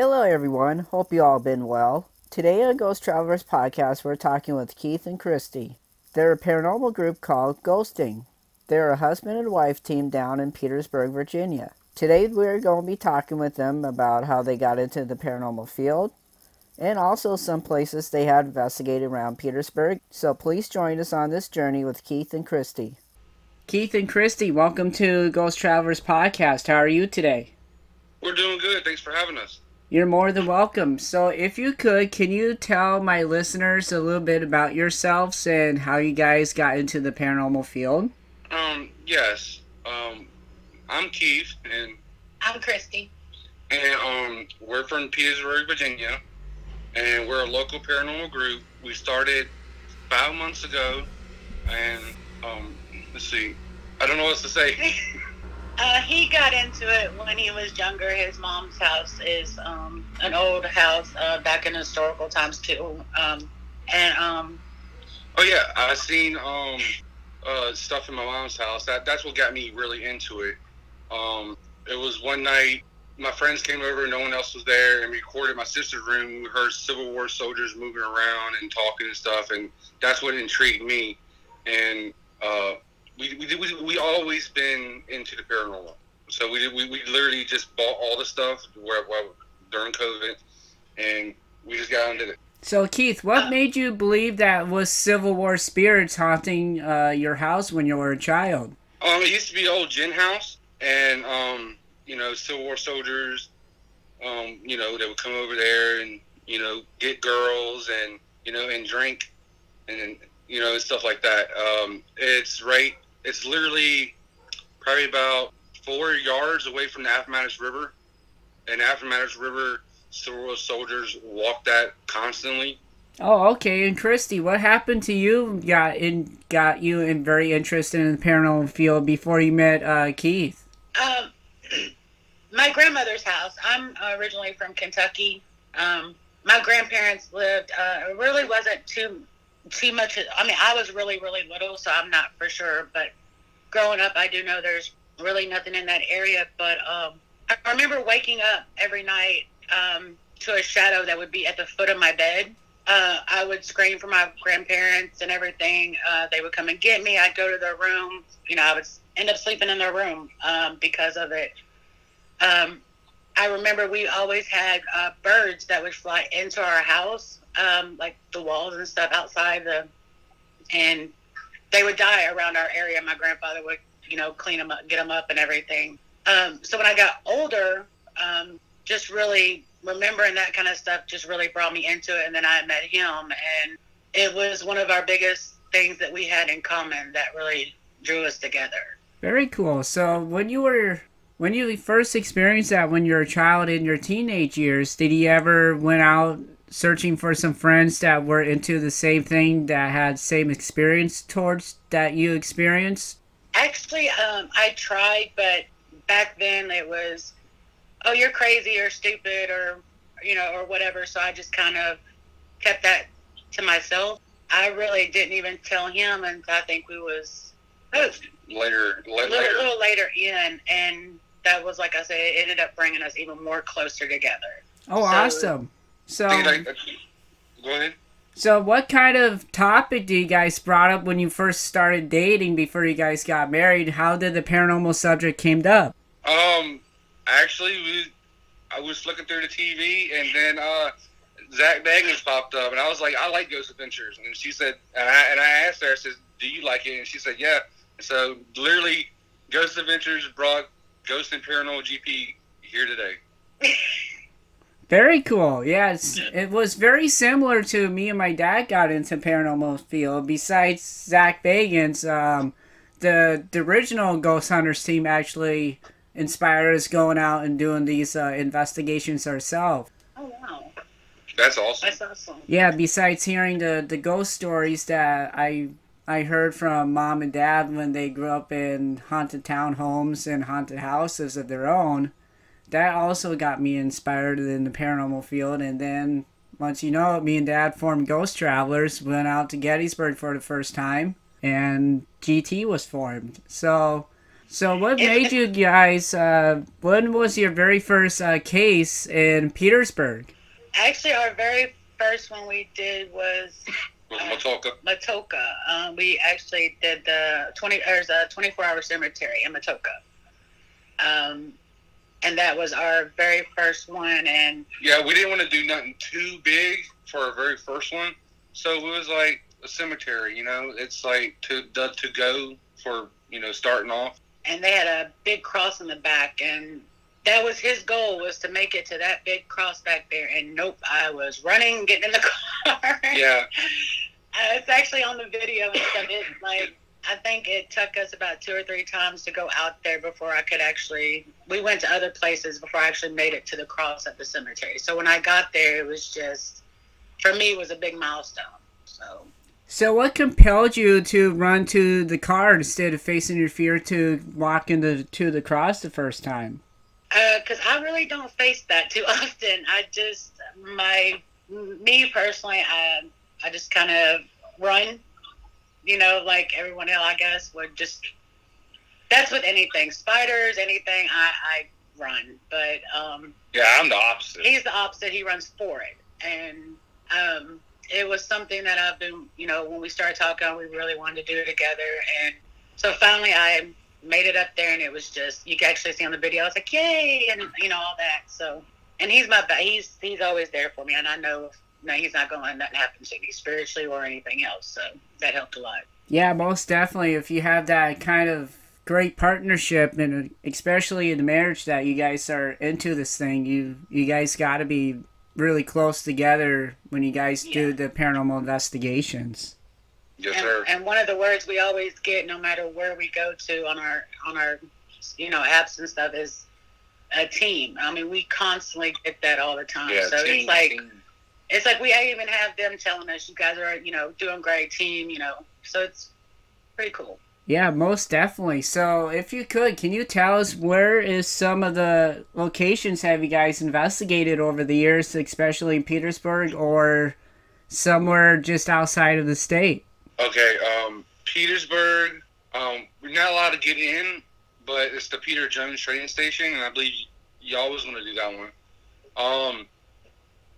Hello, everyone. Hope you all been well. Today on Ghost Travelers podcast, we're talking with Keith and Christy. They're a paranormal group called Ghosting. They're a husband and wife team down in Petersburg, Virginia. Today, we're going to be talking with them about how they got into the paranormal field and also some places they had investigated around Petersburg. So please join us on this journey with Keith and Christy. Keith and Christy, welcome to Ghost Travelers podcast. How are you today? We're doing good. Thanks for having us. You're more than welcome. So, if you could, can you tell my listeners a little bit about yourselves and how you guys got into the paranormal field? Um, yes. Um, I'm Keith, and I'm Christy. And um, we're from Petersburg, Virginia, and we're a local paranormal group. We started five months ago, and um, let's see, I don't know what to say. Uh, he got into it when he was younger. His mom's house is um, an old house uh, back in historical times too. Um, and um, oh yeah, I seen um, uh, stuff in my mom's house. That that's what got me really into it. Um, it was one night my friends came over, no one else was there, and recorded my sister's room. We heard Civil War soldiers moving around and talking and stuff, and that's what intrigued me. And uh, we, we, we, we always been into the paranormal. So we, we, we literally just bought all the stuff where, where, during COVID, and we just got into it. So Keith, what made you believe that was Civil War spirits haunting uh, your house when you were a child? Um, it used to be old gin house, and um, you know, Civil War soldiers, um, you know, they would come over there and you know get girls and you know and drink, and you know and stuff like that. Um, it's right it's literally probably about four yards away from the Appomattox River. And Appomattox River, Civil soldiers walk that constantly. Oh, okay. And Christy, what happened to you? Got in, got you in very interested in the paranormal field before you met uh, Keith. Um, my grandmother's house. I'm originally from Kentucky. Um, my grandparents lived. Uh, it really wasn't too too much. I mean, I was really, really little, so I'm not for sure. But growing up, I do know there's really nothing in that area. But um, I remember waking up every night um, to a shadow that would be at the foot of my bed. Uh, I would scream for my grandparents and everything. Uh, they would come and get me. I'd go to their room. You know, I would end up sleeping in their room um, because of it. Um, I remember we always had uh, birds that would fly into our house um, like the walls and stuff outside the, and they would die around our area. My grandfather would, you know, clean them up, get them up, and everything. Um, so when I got older, um, just really remembering that kind of stuff just really brought me into it. And then I met him, and it was one of our biggest things that we had in common that really drew us together. Very cool. So when you were when you first experienced that when you were a child in your teenage years, did you ever went out searching for some friends that were into the same thing that had same experience towards that you experienced? Actually, um, I tried, but back then it was, oh, you're crazy or stupid or you know or whatever. So I just kind of kept that to myself. I really didn't even tell him, and I think we was oh, later, later. a later. little later in, and that was like I said, it ended up bringing us even more closer together. Oh, so, awesome! So, go ahead. So, what kind of topic do you guys brought up when you first started dating before you guys got married? How did the paranormal subject came up? Um, actually, we, I was looking through the TV, and then uh, Zak Bagans popped up, and I was like, I like Ghost Adventures, and she said, and I, and I asked her, I said, Do you like it? And she said, Yeah. And so, literally, Ghost Adventures brought Ghost and Paranormal GP here today. Very cool. Yes, it was very similar to me and my dad got into paranormal field. Besides Zak Bagans, um, the the original Ghost Hunters team actually inspired us going out and doing these uh, investigations ourselves. Oh wow, that's awesome. That's awesome. Yeah. Besides hearing the the ghost stories that I I heard from mom and dad when they grew up in haunted townhomes and haunted houses of their own that also got me inspired in the paranormal field. And then once you know it, me and Dad formed Ghost Travelers, went out to Gettysburg for the first time, and GT was formed. So So, what made you guys? Uh, when was your very first uh, case in Petersburg? Actually, our very first one we did was With Matoaca. Matoaca. Um, we actually did the twenty. There's a 24-hour cemetery in Matoaca, um, and that was our very first one. And Yeah, we didn't want to do nothing too big for our very first one, so it was like a cemetery. You know, it's like to the to go for you know starting off. and they had a big cross in the back, and that was his goal was to make it to that big cross back there. And nope, I was running, getting in the car. Yeah, Uh, it's actually on the video and stuff. It like I think it took us about two or three times to go out there before I could actually. We went to other places before I actually made it to the cross at the cemetery. So when I got there, it was just for me it was a big milestone. So So, what compelled you to run to the car instead of facing your fear to walk into to the cross the first time? Uh, because I really don't face that too often. I just my me personally, I I just kind of run. You know, like everyone else, I guess would just. That's with anything, spiders, anything. I I run, but um, yeah, I'm the opposite. he's the opposite. He runs for it, and um, it was something that I've been, you know, when we started talking, we really wanted to do it together, and so finally I made it up there, and it was just you can actually see on the video. I was like, yay, and you know all that. So, and he's my he's he's always there for me, and I know no, he's not going to let nothing happen to me spiritually or anything else. So that helped a lot. Yeah, most definitely. If you have that kind of great partnership, and especially in the marriage that you guys are into this thing, you you guys got to be really close together when you guys do the paranormal investigations. yes, and, sir. and one of the words we always get, no matter where we go to on our on our you know apps and stuff, is a team. I mean, we constantly get that all the time. Yeah, so team, it's like team. It's like we even have them telling us, "You guys are you know doing great, team." You know, so it's pretty cool. Yeah, most definitely. So, if you could, can you tell us where is some of the locations have you guys investigated over the years, especially in Petersburg or somewhere just outside of the state? Okay, um, Petersburg. Um, we're not allowed to get in, but it's the Peter Jones Trading Station, and I believe y'all was going to do that one. Um,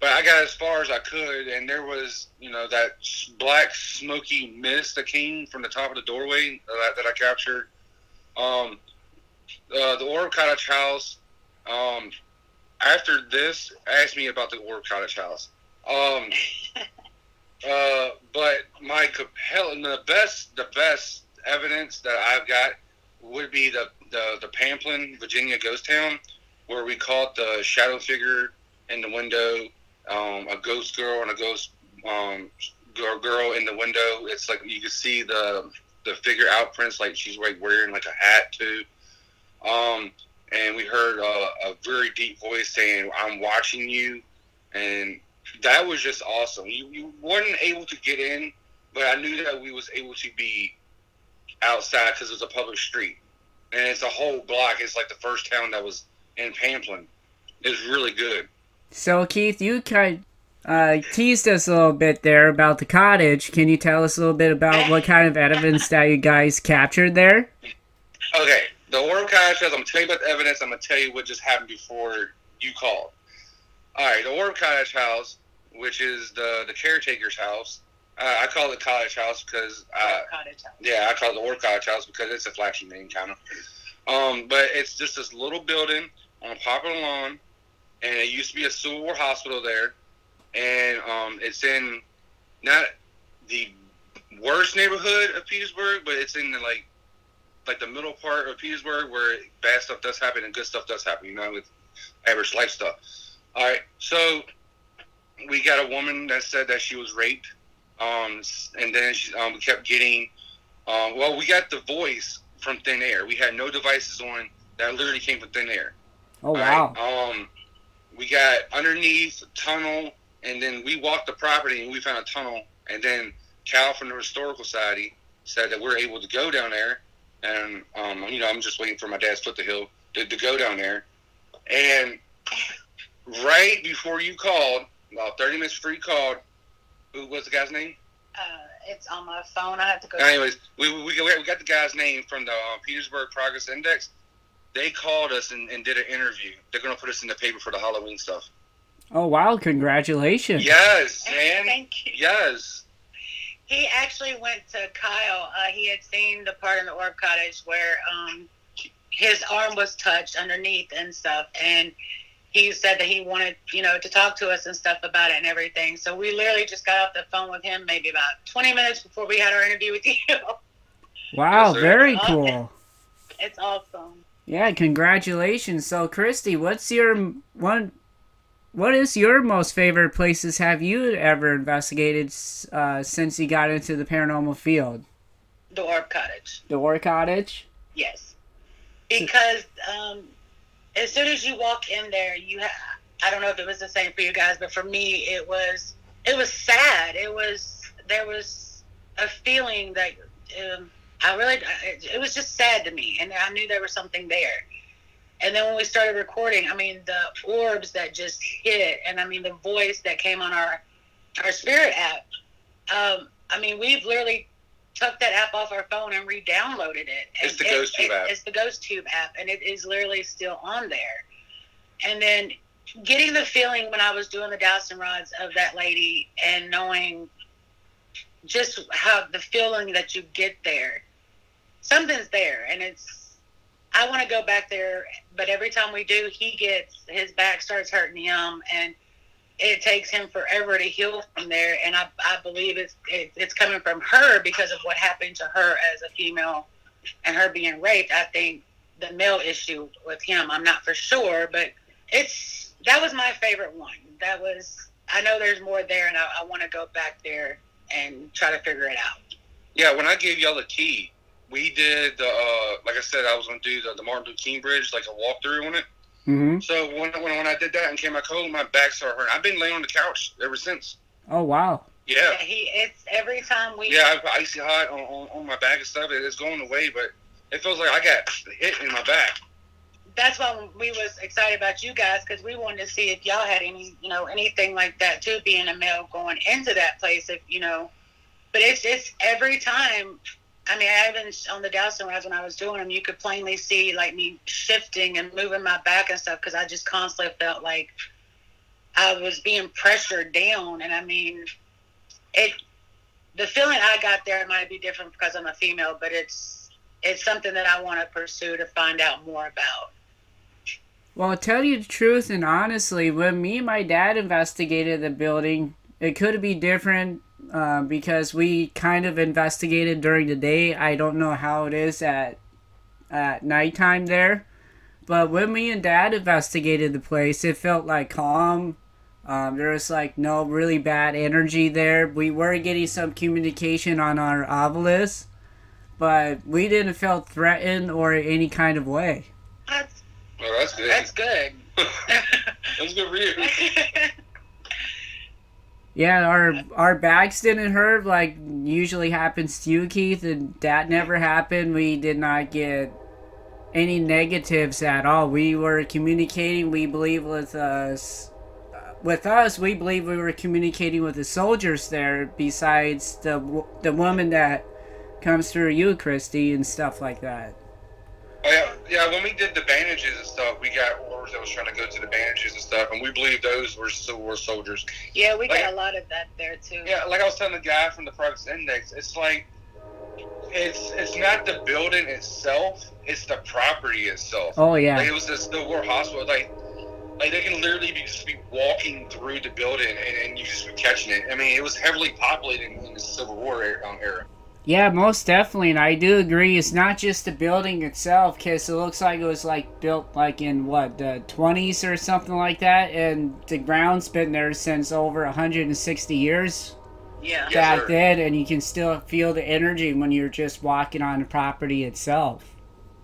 but I got as far as I could, and there was, you know, that black smoky mist that came from the top of the doorway that, that I captured. Um, uh, the Orb Cottage House. Um, after this, ask me about the Orb Cottage House. Um, uh, but my compelling, the best, the best evidence that I've got would be the the, the Pamplin, Virginia ghost town, where we caught the shadow figure in the window, um, a ghost girl and a ghost um, girl, girl in the window. It's like you can see the the figure outprints, like she's like wearing like a hat too. Um, and we heard uh, a very deep voice saying, "I'm watching you," and that was just awesome. You, you weren't able to get in, but I knew that we was able to be outside because it was a public street, and it's a whole block. It's like the first town that was in Pamplin. It's really good. So, Keith, you kind uh, teased us a little bit there about the cottage. Can you tell us a little bit about what kind of evidence that you guys captured there? Okay, the Orb Cottage House. I'm gonna tell you about the evidence. I'm gonna tell you what just happened before you called. All right, the Orb Cottage House, which is the the caretaker's house. Uh, I call it cottage house because uh, Cottage house. Yeah, I call it the Orb Cottage House because it's a flashy name, kind of. Um, but it's just this little building on a Poplar Lawn, and it used to be a Civil War hospital there, and um, it's in not the worst neighborhood of Petersburg, but it's in the, like like the middle part of Petersburg where bad stuff does happen and good stuff does happen. You know, with average life stuff. All right, so we got a woman that said that she was raped, um, and then she, um, we kept getting. Um, well, we got the voice from thin air. We had no devices on that literally came from thin air. Oh, wow. Alright, Um, we got underneath a tunnel, and then we walked the property and we found a tunnel. And then Cal from the Historical Society said that we're able to go down there. And, um, you know, I'm just waiting for my dad's foot to heal to, to go down there. And right before you called, about 30 minutes before you called, who was the guy's name? Uh, It's on my phone. I have to go. Anyways, we, we, we got the guy's name from the uh, Petersburg Progress Index. They called us and, and did an interview. They're going to put us in the paper for the Halloween stuff. Oh wow! Congratulations. Yes, man. Thank you. Yes. He actually went to Kyle. Uh, he had seen the part in the Orb Cottage where um, his arm was touched underneath and stuff, and he said that he wanted, you know, to talk to us and stuff about it and everything. So we literally just got off the phone with him maybe about 20 minutes before we had our interview with you. Wow, Yes, very cool. it's awesome. Yeah, congratulations. So, Christy, what's your one? What is your most favorite places have you ever investigated uh, since you got into the paranormal field? The Orb Cottage. The Orb Cottage. Yes. Because um, as soon as you walk in there, you have, I don't know if it was the same for you guys, but for me, it was, it was sad. It was, there was a feeling that um, I really, it, was just sad to me. And I knew there was something there. And then when we started recording, I mean, the orbs that just hit, and I mean, the voice that came on our, our spirit app. Um, I mean, we've literally took that app off our phone and re-downloaded it. It's And the Ghost Tube it- app. It's the Ghost Tube app, and it is literally still on there. And then getting the feeling when I was doing the dowsing rods of that lady and knowing just how the feeling that you get there, something's there, and it's. I want to go back there, but every time we do, he gets his back starts hurting him, and it takes him forever to heal from there. And I, I believe it's it, it's coming from her because of what happened to her as a female, and her being raped. I think the male issue with him. I'm not for sure, but it's that was my favorite one. That was I know there's more there, and I, I want to go back there and try to figure it out. Yeah, when I gave y'all the key, we did the, uh, like I said, I was going to do the, the Martin Luther King Bridge, like a walkthrough on it. Mm-hmm. So when, when, when I did that and came back home, my back started hurting. I've been laying on the couch ever since. Oh wow. Yeah. Yeah, he it's every time we Yeah, I've got icy hot on, on, on my back and stuff. It- It's going away, but it feels like I got hit in my back. that's why we was excited about you guys because we wanted to see if y'all had any, you know, anything like that too. Being a male going into that place, if you know, but it's it's every time. I mean, I even on the dowsing rods when I was doing them, you could plainly see like me shifting and moving my back and stuff because I just constantly felt like I was being pressured down. And I mean, it the feeling I got there might be different because I'm a female, but it's it's something that I want to pursue to find out more about. Well, tell you the truth and honestly, when me and my dad investigated the building, it could be different uh, because we kind of investigated during the day. I don't know how it is at at nighttime there, but when me and dad investigated the place, it felt like calm. Um, there was like no really bad energy there. We were getting some communication on our Ovilus, but we didn't feel threatened or any kind of way. That's Oh, that's good. that's good. that's good for you. Yeah, our our backs didn't hurt like usually happens to you, Keith, and that never happened. We did not get any negatives at all. We were communicating. We believe with us, with us. We believe we were communicating with the soldiers there. Besides the the woman that comes through you, Christy, and stuff like that. Yeah, yeah. When we did the bandages and stuff, we got orders that was trying to go to the bandages and stuff, and we believe those were Civil War soldiers. yeah, we Like- got a lot of that there too. Yeah, like I was telling the guy from the Progress Index, it's like it's it's not the building itself, it's the property itself. Oh Like yeah, it was the Civil War hospital, like like they can literally be just be walking through the building and, and you just be catching it. I mean, it was heavily populated in, in the Civil War era, um, era. Yeah, most definitely, and I do agree. It's not just the building itself, because it looks like it was like built like in what the twenties or something like that, and the ground's been there since over 160 years Yeah. Back sir. then, and you can still feel the energy when you're just walking on the property itself.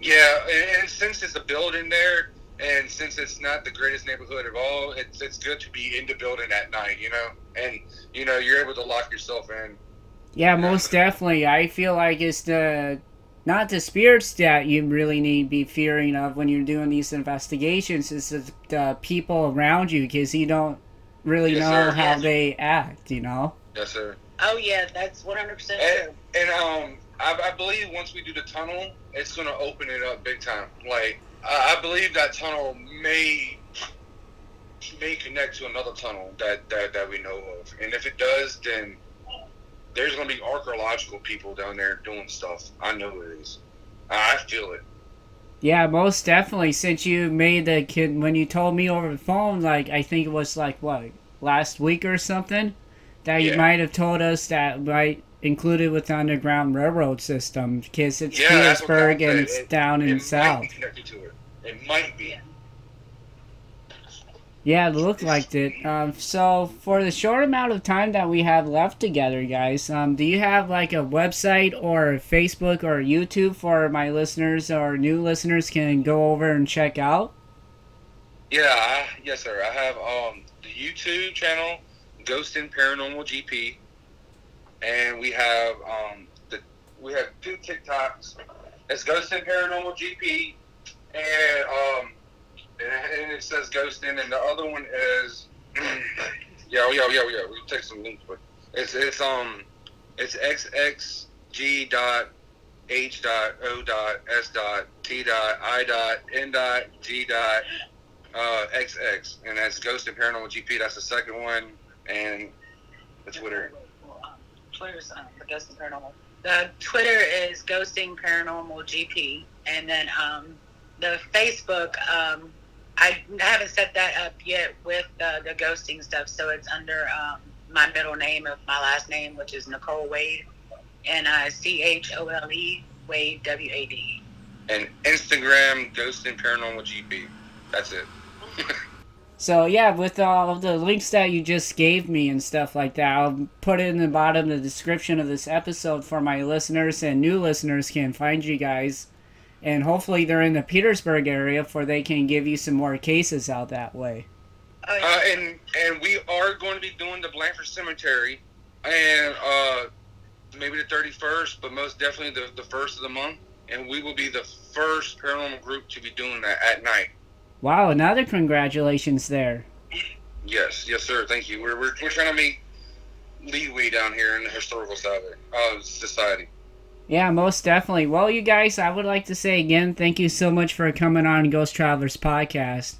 Yeah, and, and since it's a building there, and since it's not the greatest neighborhood of all, it's it's good to be in the building at night, you know, and you know you're able to lock yourself in. Yeah, most definitely. I feel like it's the not the spirits that you really need to be fearing of when you're doing these investigations. It's the, the people around you because you don't really Yes, know sir. how Yes. they act. You know. Yes, sir. Oh yeah, that's one hundred percent And, true. and um, I, I believe once we do the tunnel, it's gonna open it up big time. Like I, I believe that tunnel may may connect to another tunnel that, that that we know of, and if it does, then there's gonna be archaeological people down there doing stuff. I know it is. I I feel it. Yeah, most definitely. Since you made the kid when you told me over the phone, like I think it was like what last week or something, that you might have told us that might included with the underground railroad system because it's Yeah, Petersburg and said. it's It- down in it the might south. be connected to it. It might be. Yeah, it looked like it. Um, so for the short amount of time that we have left together, guys, um, do you have like a website or Facebook or YouTube for my listeners or new listeners can go over and check out? Yeah, I, yes, sir. I have um, the YouTube channel, Ghost and Paranormal GP, and we have um, the we have two TikToks. It's Ghost and Paranormal GP, and um, and, it says Ghost in, and the other one is yeah, yeah, yeah, yeah. We'll take some links, but it's it's um it's xxg dot h dot o dot s dot t dot i dot n dot g dot uh, XX, and that's Ghost and Paranormal GP. That's the second one, and the Twitter. Twitter's um, the Ghost and Paranormal. The Twitter is Ghosting Paranormal GP, and then um, the Facebook. Um, I haven't set that up yet with uh, the ghosting stuff, so it's under um, my middle name of my last name, which is Nicole Wade, and uh, C H O L E Wade W A D. E. And Instagram, ghosting Paranormal GP. That's it. So yeah, with all of the links that you just gave me and stuff like that, I'll put it in the bottom of the description of this episode for my listeners and new listeners can find you guys. And hopefully they're in the Petersburg area for they can give you some more cases out that way. Oh. Uh, and and we are going to be doing the Blandford Cemetery, and uh, maybe the thirty first, but most definitely the the first of the month. And we will be the first paranormal group to be doing that at night. Wow, another congratulations there. Yes, yes, sir. Thank you. We're we're, we're trying to make leeway down here in the historical side of society. Yeah, most definitely. Well, you guys, I would like to say again, thank you so much for coming on Ghost Travelers podcast.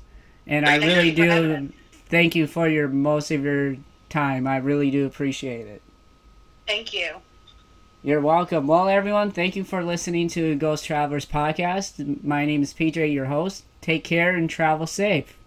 And I really do thank you for your most of your time. I really do appreciate it. Thank you. You're welcome. Well, everyone, thank you for listening to Ghost Travelers podcast. My name is PJ, your host. Take care and travel safe.